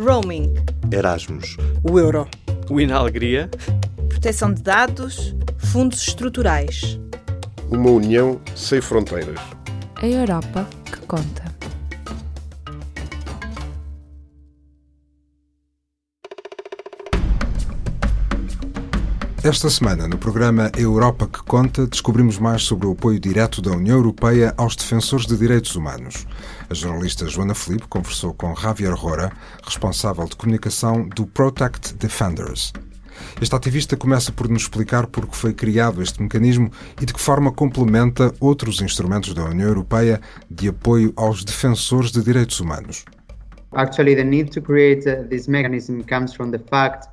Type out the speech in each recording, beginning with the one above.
Roaming. Erasmus. O euro. O Inalegria. Proteção de dados. Fundos estruturais. Uma união sem fronteiras. A Europa que conta. Esta semana, no programa Europa que Conta, descobrimos mais sobre o apoio direto da União Europeia aos defensores de direitos humanos. A jornalista Joana Felipe conversou com Javier Rora, responsável de comunicação do Protect Defenders. Este ativista começa por nos explicar por que foi criado este mecanismo e de que forma complementa outros instrumentos da União Europeia de apoio aos defensores de direitos humanos. Actually, the need to create uh, this mechanism comes from the fact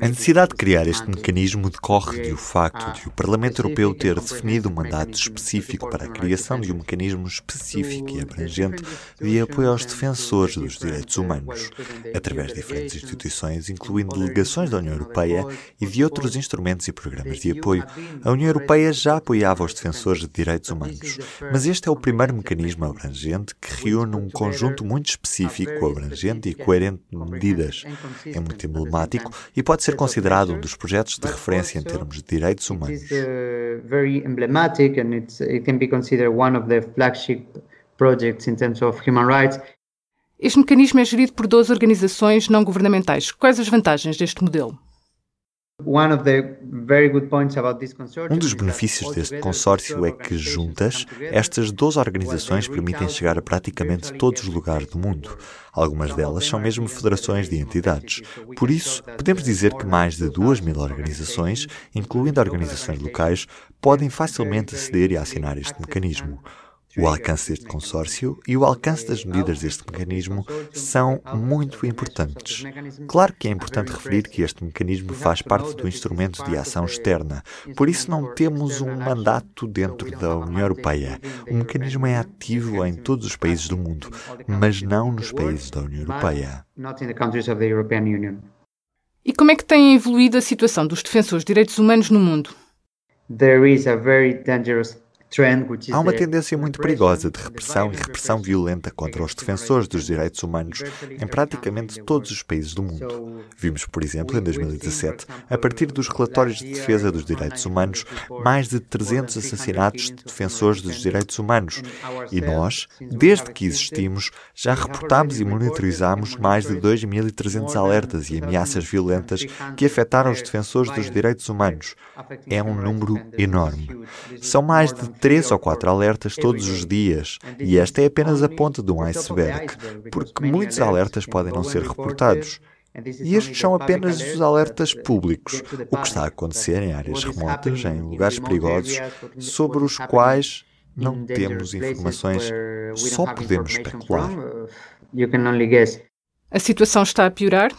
a necessidade de criar este mecanismo decorre do facto de o Parlamento Europeu ter definido um mandato específico para a criação de um mecanismo específico e abrangente de apoio aos defensores dos direitos humanos, através de diferentes instituições, incluindo delegações da União Europeia e de outros instrumentos e programas de apoio. A União Europeia já apoiava os defensores de direitos humanos, mas este é o primeiro mecanismo abrangente que reúne um conjunto muito específico, abrangente e coerente de medidas é muito emblemático e pode ser considerado um dos projetos de referência em termos de direitos humanos. Este mecanismo é gerido por 12 organizações não governamentais. Quais as vantagens deste modelo? Um dos benefícios deste consórcio é que, juntas, estas 12 organizações permitem chegar a praticamente todos os lugares do mundo. Algumas delas são mesmo federações de entidades. Por isso, podemos dizer que mais de 2 mil organizações, incluindo organizações locais, podem facilmente aceder e assinar este mecanismo. O alcance deste consórcio e o alcance das medidas deste mecanismo são muito importantes. Claro que é importante referir que este mecanismo faz parte do instrumento de ação externa, por isso não temos um mandato dentro da União Europeia. O mecanismo é ativo em todos os países do mundo, mas não nos países da União Europeia. E como é que tem evoluído a situação dos defensores de direitos humanos no mundo? There is a very dangerous Há uma tendência muito perigosa de repressão e repressão violenta contra os defensores dos direitos humanos em praticamente todos os países do mundo. Vimos, por exemplo, em 2017, a partir dos relatórios de defesa dos direitos humanos, mais de 300 assassinatos de defensores dos direitos humanos. E nós, desde que existimos, já reportámos e monitorizamos mais de 2.300 alertas e ameaças violentas que afetaram os defensores dos direitos humanos. É um número enorme. São mais de três ou quatro alertas todos os dias, e esta é apenas a ponta de um iceberg, porque muitos alertas podem não ser reportados. E estes são apenas os alertas públicos, o que está a acontecer em áreas remotas, em lugares perigosos, sobre os quais não temos informações, só podemos especular. A situação está a piorar?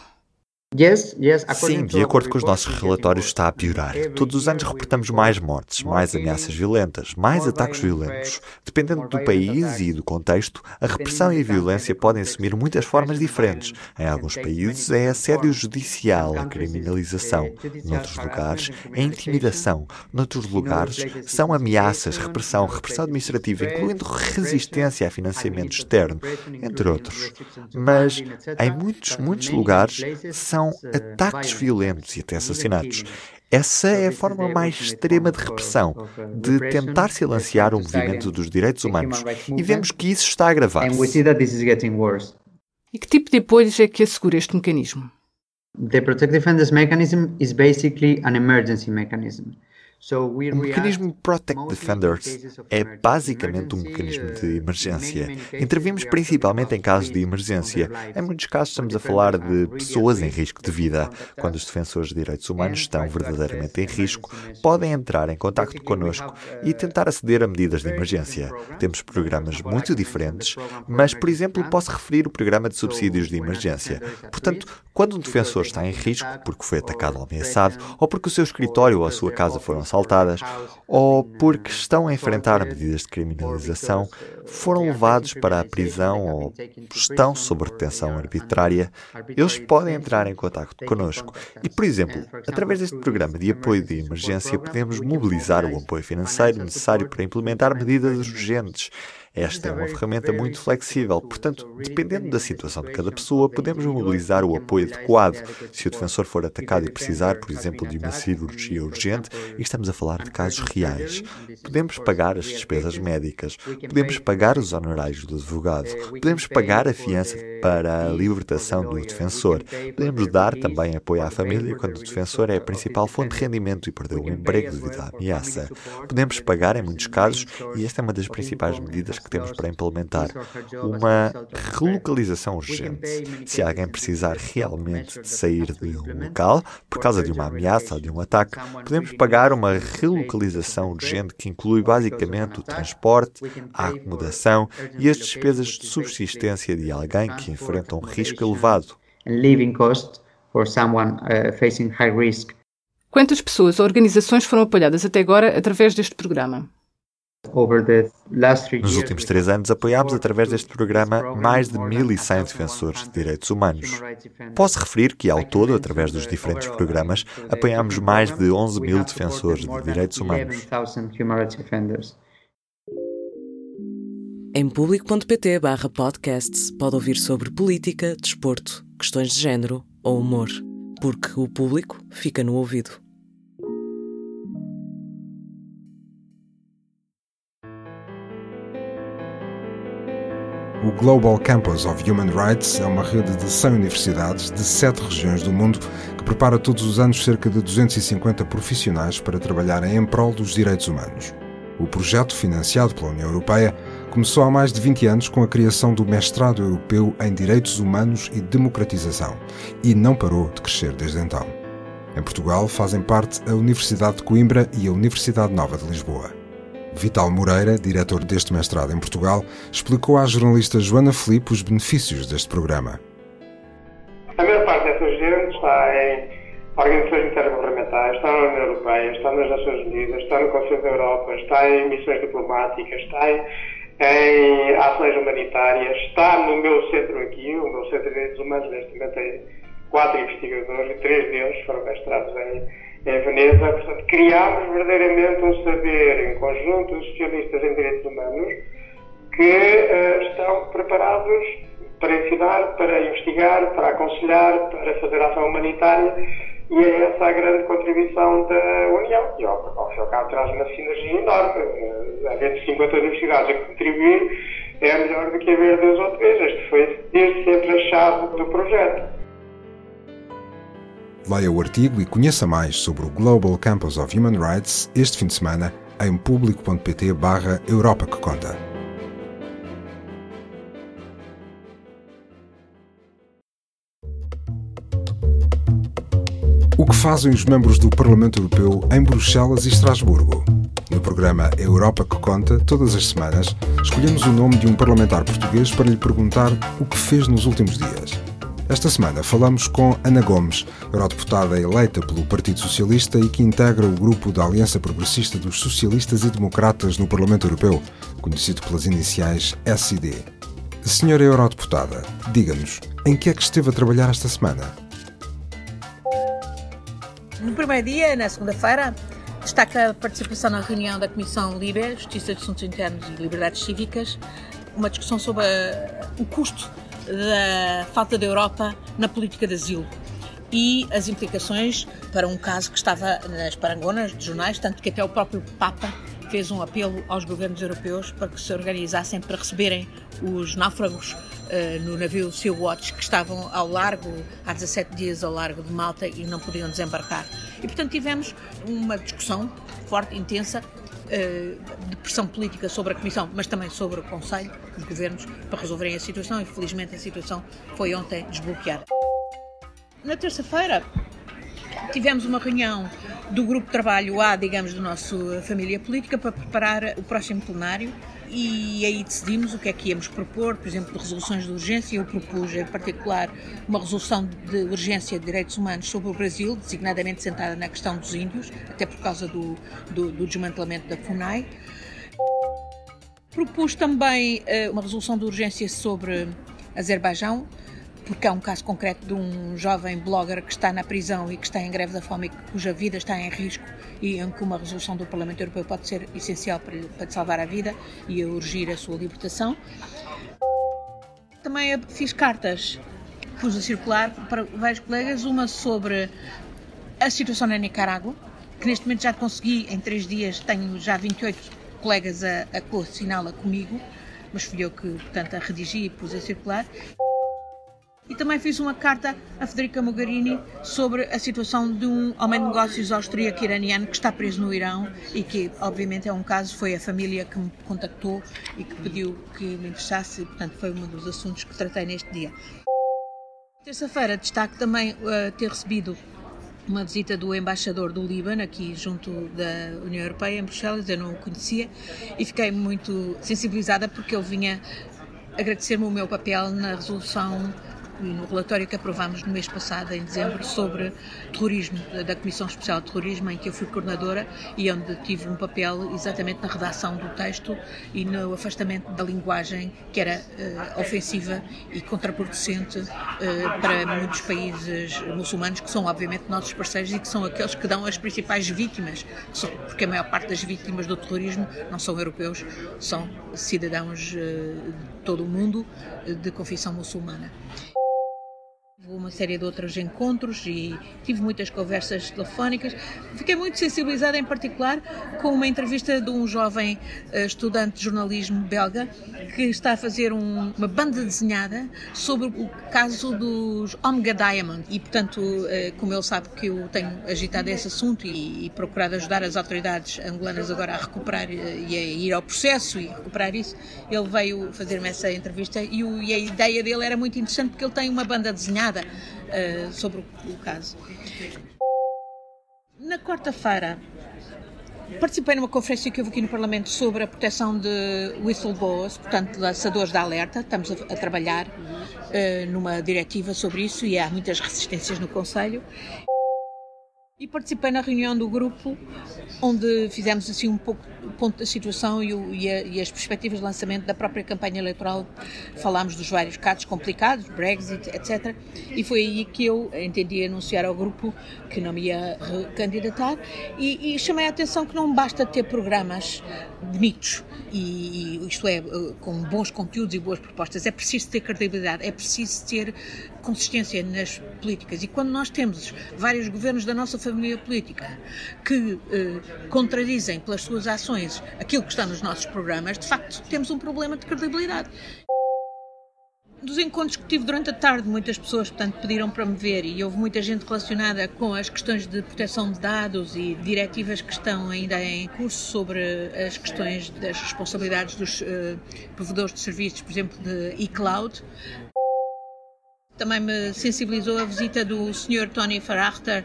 Sim, de acordo com os nossos relatórios, está a piorar. Todos os anos reportamos mais mortes, mais ameaças violentas, mais ataques violentos. Dependendo do país e do contexto, a repressão e a violência podem assumir muitas formas diferentes. Em alguns países é assédio judicial, a criminalização. Noutros lugares é intimidação. Noutros lugares são ameaças, repressão, repressão administrativa, incluindo resistência a financiamento externo, entre outros. Mas em muitos, muitos lugares são são ataques violentos e até assassinatos. Essa é a forma mais extrema de repressão, de tentar silenciar o movimento dos direitos humanos. E vemos que isso está a agravar-se. E que tipo de apoios é que assegura este mecanismo? The Protect Defenders mechanism is basically an emergency mechanism. O mecanismo Protect Defenders é basicamente um mecanismo de emergência. Intervimos principalmente em casos de emergência. Em muitos casos estamos a falar de pessoas em risco de vida. Quando os defensores de direitos humanos estão verdadeiramente em risco, podem entrar em contato connosco e tentar aceder a medidas de emergência. Temos programas muito diferentes, mas, por exemplo, posso referir o programa de subsídios de emergência. Portanto, quando um defensor está em risco porque foi atacado ou ameaçado, ou porque o seu escritório ou a sua casa foram assaltadas, ou porque estão a enfrentar medidas de criminalização, foram levados para a prisão ou estão sob detenção arbitrária, eles podem entrar em contato connosco. E, por exemplo, através deste programa de apoio de emergência, podemos mobilizar o apoio financeiro necessário para implementar medidas urgentes Esta é uma ferramenta muito flexível, portanto, dependendo da situação de cada pessoa, podemos mobilizar o apoio adequado. Se o defensor for atacado e precisar, por exemplo, de uma cirurgia urgente, e estamos a falar de casos reais, podemos pagar as despesas médicas, podemos pagar os honorários do advogado, podemos pagar a fiança para a libertação do defensor, podemos dar também apoio à família quando o defensor é a principal fonte de rendimento e perdeu o emprego devido à ameaça. Podemos pagar em muitos casos, e esta é uma das principais medidas que temos para implementar, uma relocalização urgente. Se alguém precisar realmente de sair de um local por causa de uma ameaça ou de um ataque, podemos pagar uma relocalização urgente que inclui basicamente o transporte, a acomodação e as despesas de subsistência de alguém que enfrenta um risco elevado. Quantas pessoas ou organizações foram apoiadas até agora através deste programa? Nos últimos três anos, apoiámos através deste programa mais de 1.100 defensores de direitos humanos. Posso referir que, ao todo, através dos diferentes programas, apoiámos mais de 11 mil defensores de direitos humanos. Em público.pt barra podcasts pode ouvir sobre política, desporto, questões de género ou humor, porque o público fica no ouvido. Global Campus of Human Rights é uma rede de 100 universidades de sete regiões do mundo que prepara todos os anos cerca de 250 profissionais para trabalharem em prol dos direitos humanos. O projeto, financiado pela União Europeia, começou há mais de 20 anos com a criação do Mestrado Europeu em Direitos Humanos e Democratização e não parou de crescer desde então. Em Portugal fazem parte a Universidade de Coimbra e a Universidade Nova de Lisboa. Vital Moreira, diretor deste mestrado em Portugal, explicou à jornalista Joana Felipe os benefícios deste programa. A maior parte dessa gente está em organizações intergovernamentais, está na União Europeia, está nas Nações Unidas, está no Conselho da Europa, está em missões diplomáticas, está em, em ações humanitárias, está no meu centro aqui, o meu Centro de Direitos Humanos, neste momento tem quatro investigadores e três deles foram mestrados em em Veneza. Portanto, criámos verdadeiramente um saber em conjunto de especialistas em direitos humanos que uh, estão preparados para ensinar, para investigar, para aconselhar, para fazer ação humanitária e é essa a grande contribuição da União. E ao, ao ao cabo traz uma sinergia enorme. Uh, havendo 50 universidades a contribuir, é melhor do que haver duas ou três. Este foi desde sempre a chave do projeto. Leia o artigo e conheça mais sobre o Global Campus of Human Rights este fim de semana em público.pt barra Europa que Conta. O que fazem os membros do Parlamento Europeu em Bruxelas e Estrasburgo? No programa Europa que Conta, todas as semanas, escolhemos o nome de um parlamentar português para lhe perguntar o que fez nos últimos dias. Esta semana falamos com Ana Gomes, eurodeputada eleita pelo Partido Socialista e que integra o grupo da Aliança Progressista dos Socialistas e Democratas no Parlamento Europeu, conhecido pelas iniciais SD. Senhora eurodeputada, diga-nos, em que é que esteve a trabalhar esta semana? No primeiro dia, na segunda-feira, destaca a participação na reunião da Comissão LIBE, Justiça de Assuntos Internos e Liberdades Cívicas, uma discussão sobre o custo da falta da Europa na política de asilo e as implicações para um caso que estava nas parangonas de jornais, tanto que até o próprio Papa fez um apelo aos governos europeus para que se organizassem para receberem os náufragos uh, no navio Sea Watch que estavam ao largo, há 17 dias ao largo de Malta e não podiam desembarcar. E portanto tivemos uma discussão forte, intensa, de pressão política sobre a Comissão, mas também sobre o Conselho, os governos, para resolverem a situação e felizmente a situação foi ontem desbloqueada. Na terça-feira tivemos uma reunião do grupo de trabalho A, digamos, do nosso família política para preparar o próximo plenário e aí decidimos o que é que íamos propor, por exemplo, de resoluções de urgência. Eu propus, em particular, uma resolução de urgência de direitos humanos sobre o Brasil, designadamente sentada na questão dos índios, até por causa do, do, do desmantelamento da FUNAI. Propus também uh, uma resolução de urgência sobre Azerbaijão, porque há um caso concreto de um jovem blogger que está na prisão e que está em greve da fome e cuja vida está em risco e em que uma resolução do Parlamento Europeu pode ser essencial para, para salvar a vida e a urgir a sua libertação. Também fiz cartas, pus a circular para vários colegas, uma sobre a situação na Nicarágua, que neste momento já consegui, em três dias, tenho já 28 colegas a, a co-assiná-la comigo, mas fui eu que, portanto, a redigi e pus a circular. E também fiz uma carta a Federica Mogherini sobre a situação de um homem de negócios austríaco iraniano que está preso no Irão e que, obviamente, é um caso, foi a família que me contactou e que pediu que me interessasse, portanto, foi um dos assuntos que tratei neste dia. Terça-feira destaque também uh, ter recebido uma visita do embaixador do Líbano aqui junto da União Europeia em Bruxelas, eu não o conhecia e fiquei muito sensibilizada porque ele vinha agradecer-me o meu papel na resolução e no relatório que aprovámos no mês passado, em dezembro, sobre terrorismo, da Comissão Especial de Terrorismo, em que eu fui coordenadora e onde tive um papel exatamente na redação do texto e no afastamento da linguagem que era uh, ofensiva e contraproducente uh, para muitos países muçulmanos, que são obviamente nossos parceiros e que são aqueles que dão as principais vítimas, porque a maior parte das vítimas do terrorismo não são europeus, são cidadãos uh, de todo o mundo de confissão muçulmana uma série de outros encontros e tive muitas conversas telefónicas. Fiquei muito sensibilizada, em particular, com uma entrevista de um jovem eh, estudante de jornalismo belga que está a fazer um, uma banda desenhada sobre o caso dos Omega Diamond. E, portanto, eh, como ele sabe que eu tenho agitado esse assunto e, e procurado ajudar as autoridades angolanas agora a recuperar eh, e a ir ao processo e recuperar isso, ele veio fazer-me essa entrevista e, o, e a ideia dele era muito interessante porque ele tem uma banda desenhada uh, sobre o, o caso. Na quarta-feira, Participei numa conferência que houve aqui no Parlamento sobre a proteção de whistleblowers, portanto, lançadores de alerta. Estamos a, a trabalhar uh, numa diretiva sobre isso e há muitas resistências no Conselho. E participei na reunião do grupo, onde fizemos assim um pouco o ponto da situação e, o, e, a, e, as perspectivas de lançamento da própria campanha eleitoral. Falámos dos vários casos complicados, Brexit, etc. E foi aí que eu entendi anunciar ao grupo que não me ia recandidatar e, e chamei a atenção que não basta ter programas bonitos, e, isto é, com bons conteúdos e boas propostas, é preciso ter credibilidade, é preciso ter consistência nas políticas. E quando nós temos vários governos da nossa família política que eh, contradizem pelas suas ações aquilo que está nos nossos programas, de facto temos um problema de credibilidade. Dos encontros que tive durante a tarde, muitas pessoas, portanto, pediram para me ver e houve muita gente relacionada com as questões de proteção de dados e diretivas que estão ainda em curso sobre as questões das responsabilidades dos uh, provedores de serviços, por exemplo, de e-cloud. Também me sensibilizou a visita do Sr. Tony Farachter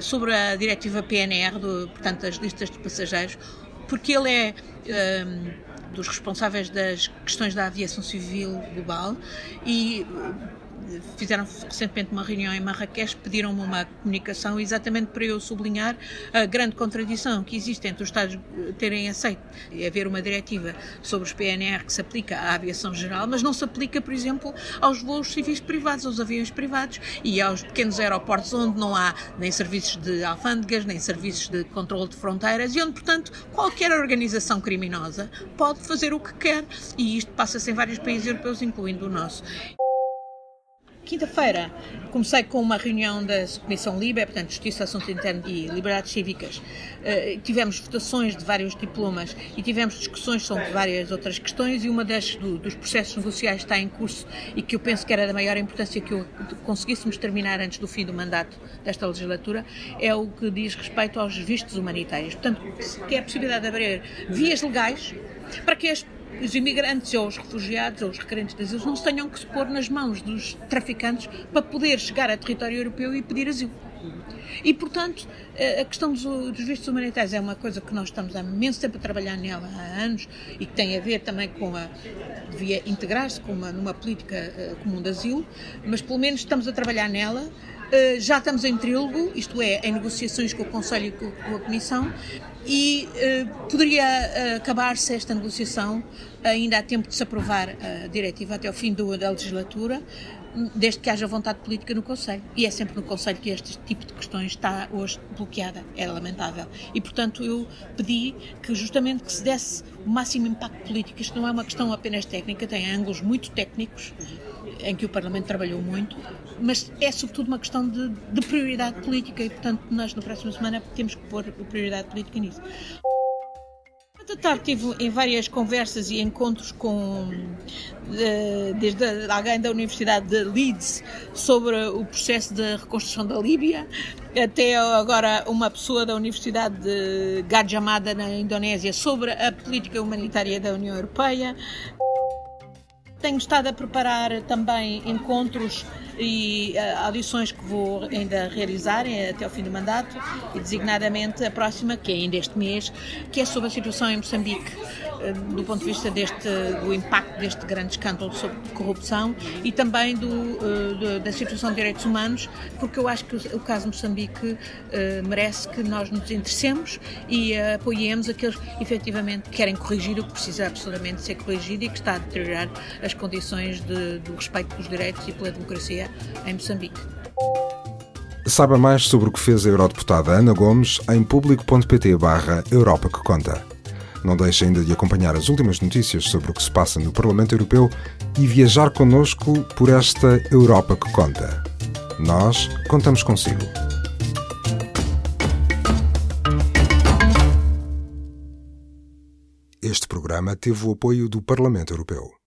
sobre a diretiva PNR, do, portanto, as listas de passageiros, porque ele é. Um, dos responsáveis das questões da aviação civil global e fizeram recentemente uma reunião em Marrakech, pediram-me uma comunicação exatamente para eu sublinhar a grande contradição que existe entre os Estados terem aceito haver uma diretiva sobre os PNR que se aplica à aviação geral, mas não se aplica, por exemplo, aos voos civis privados, aos aviões privados e aos pequenos aeroportos onde não há nem serviços de alfândegas, nem serviços de controle de fronteiras e onde, portanto, qualquer organização criminosa pode fazer o que quer e isto passa-se em vários países europeus, incluindo o nosso. Quinta-feira comecei com uma reunião da Comissão LIBE, portanto, Justiça, Assuntos Internos e Liberdades Cívicas. Uh, tivemos votações de vários diplomas e tivemos discussões sobre várias outras questões e uma das do, dos processos negociais está em curso e que eu penso que era da maior importância que conseguíssemos terminar antes do fim do mandato desta legislatura é o que diz respeito aos vistos humanitários. Portanto, que é a possibilidade de abrir vias legais para que as os imigrantes ou os refugiados ou os requerentes de asilo não se tenham que se pôr nas mãos dos traficantes para poder chegar a território europeu e pedir asilo. E, portanto, a questão dos, dos, vistos humanitários é uma coisa que nós estamos há imenso tempo a trabalhar nela, há anos, e que tem a ver também com a. devia integrar-se numa política uh, comum de asilo, mas pelo menos estamos a trabalhar nela. Uh, já estamos em trílogo, isto é, em negociações com o Conselho e com, a Comissão, e uh, poderia uh, acabar-se esta negociação ainda há tempo de se aprovar a diretiva até ao fim do, da legislatura, desde que haja vontade política no Conselho. E é sempre no Conselho que este tipo de questões está hoje bloqueada. É lamentável. E, portanto, eu pedi que justamente que se desse o máximo impacto político. Isto não é uma questão apenas técnica, tem ângulos muito técnicos, em que o Parlamento trabalhou muito, mas é sobretudo uma questão de, de prioridade política e, portanto, nós na próxima semana temos que pôr prioridade política nisso. Esta tarde tive em várias conversas e encontros com desde alguém da Universidade de Leeds sobre o processo de reconstrução da Líbia, até agora uma pessoa da Universidade de Gadjah Mada na Indonésia sobre a política humanitária da União Europeia. Tenho estado a preparar também encontros e uh, audições que vou ainda realizar eh, até ao fim do mandato e designadamente a próxima, que é ainda este mês, que é sobre a situação em Moçambique do ponto de vista deste, do impacto deste grande escândalo sobre corrupção e também do, do, da situação de direitos humanos, porque eu acho que o, caso Moçambique merece que nós nos interessemos e apoiemos aqueles que efetivamente querem corrigir o que precisa absolutamente ser corrigido e que está a deteriorar as condições de, do respeito pelos direitos e pela democracia em Moçambique. Saiba mais sobre o que fez a eurodeputada Ana Gomes em público.pt barra Europa que Conta. Não deixe ainda de acompanhar as últimas notícias sobre o que se passa no Parlamento Europeu e viajar connosco por esta Europa que Conta. Nós contamos consigo. Este programa teve o apoio do Parlamento Europeu.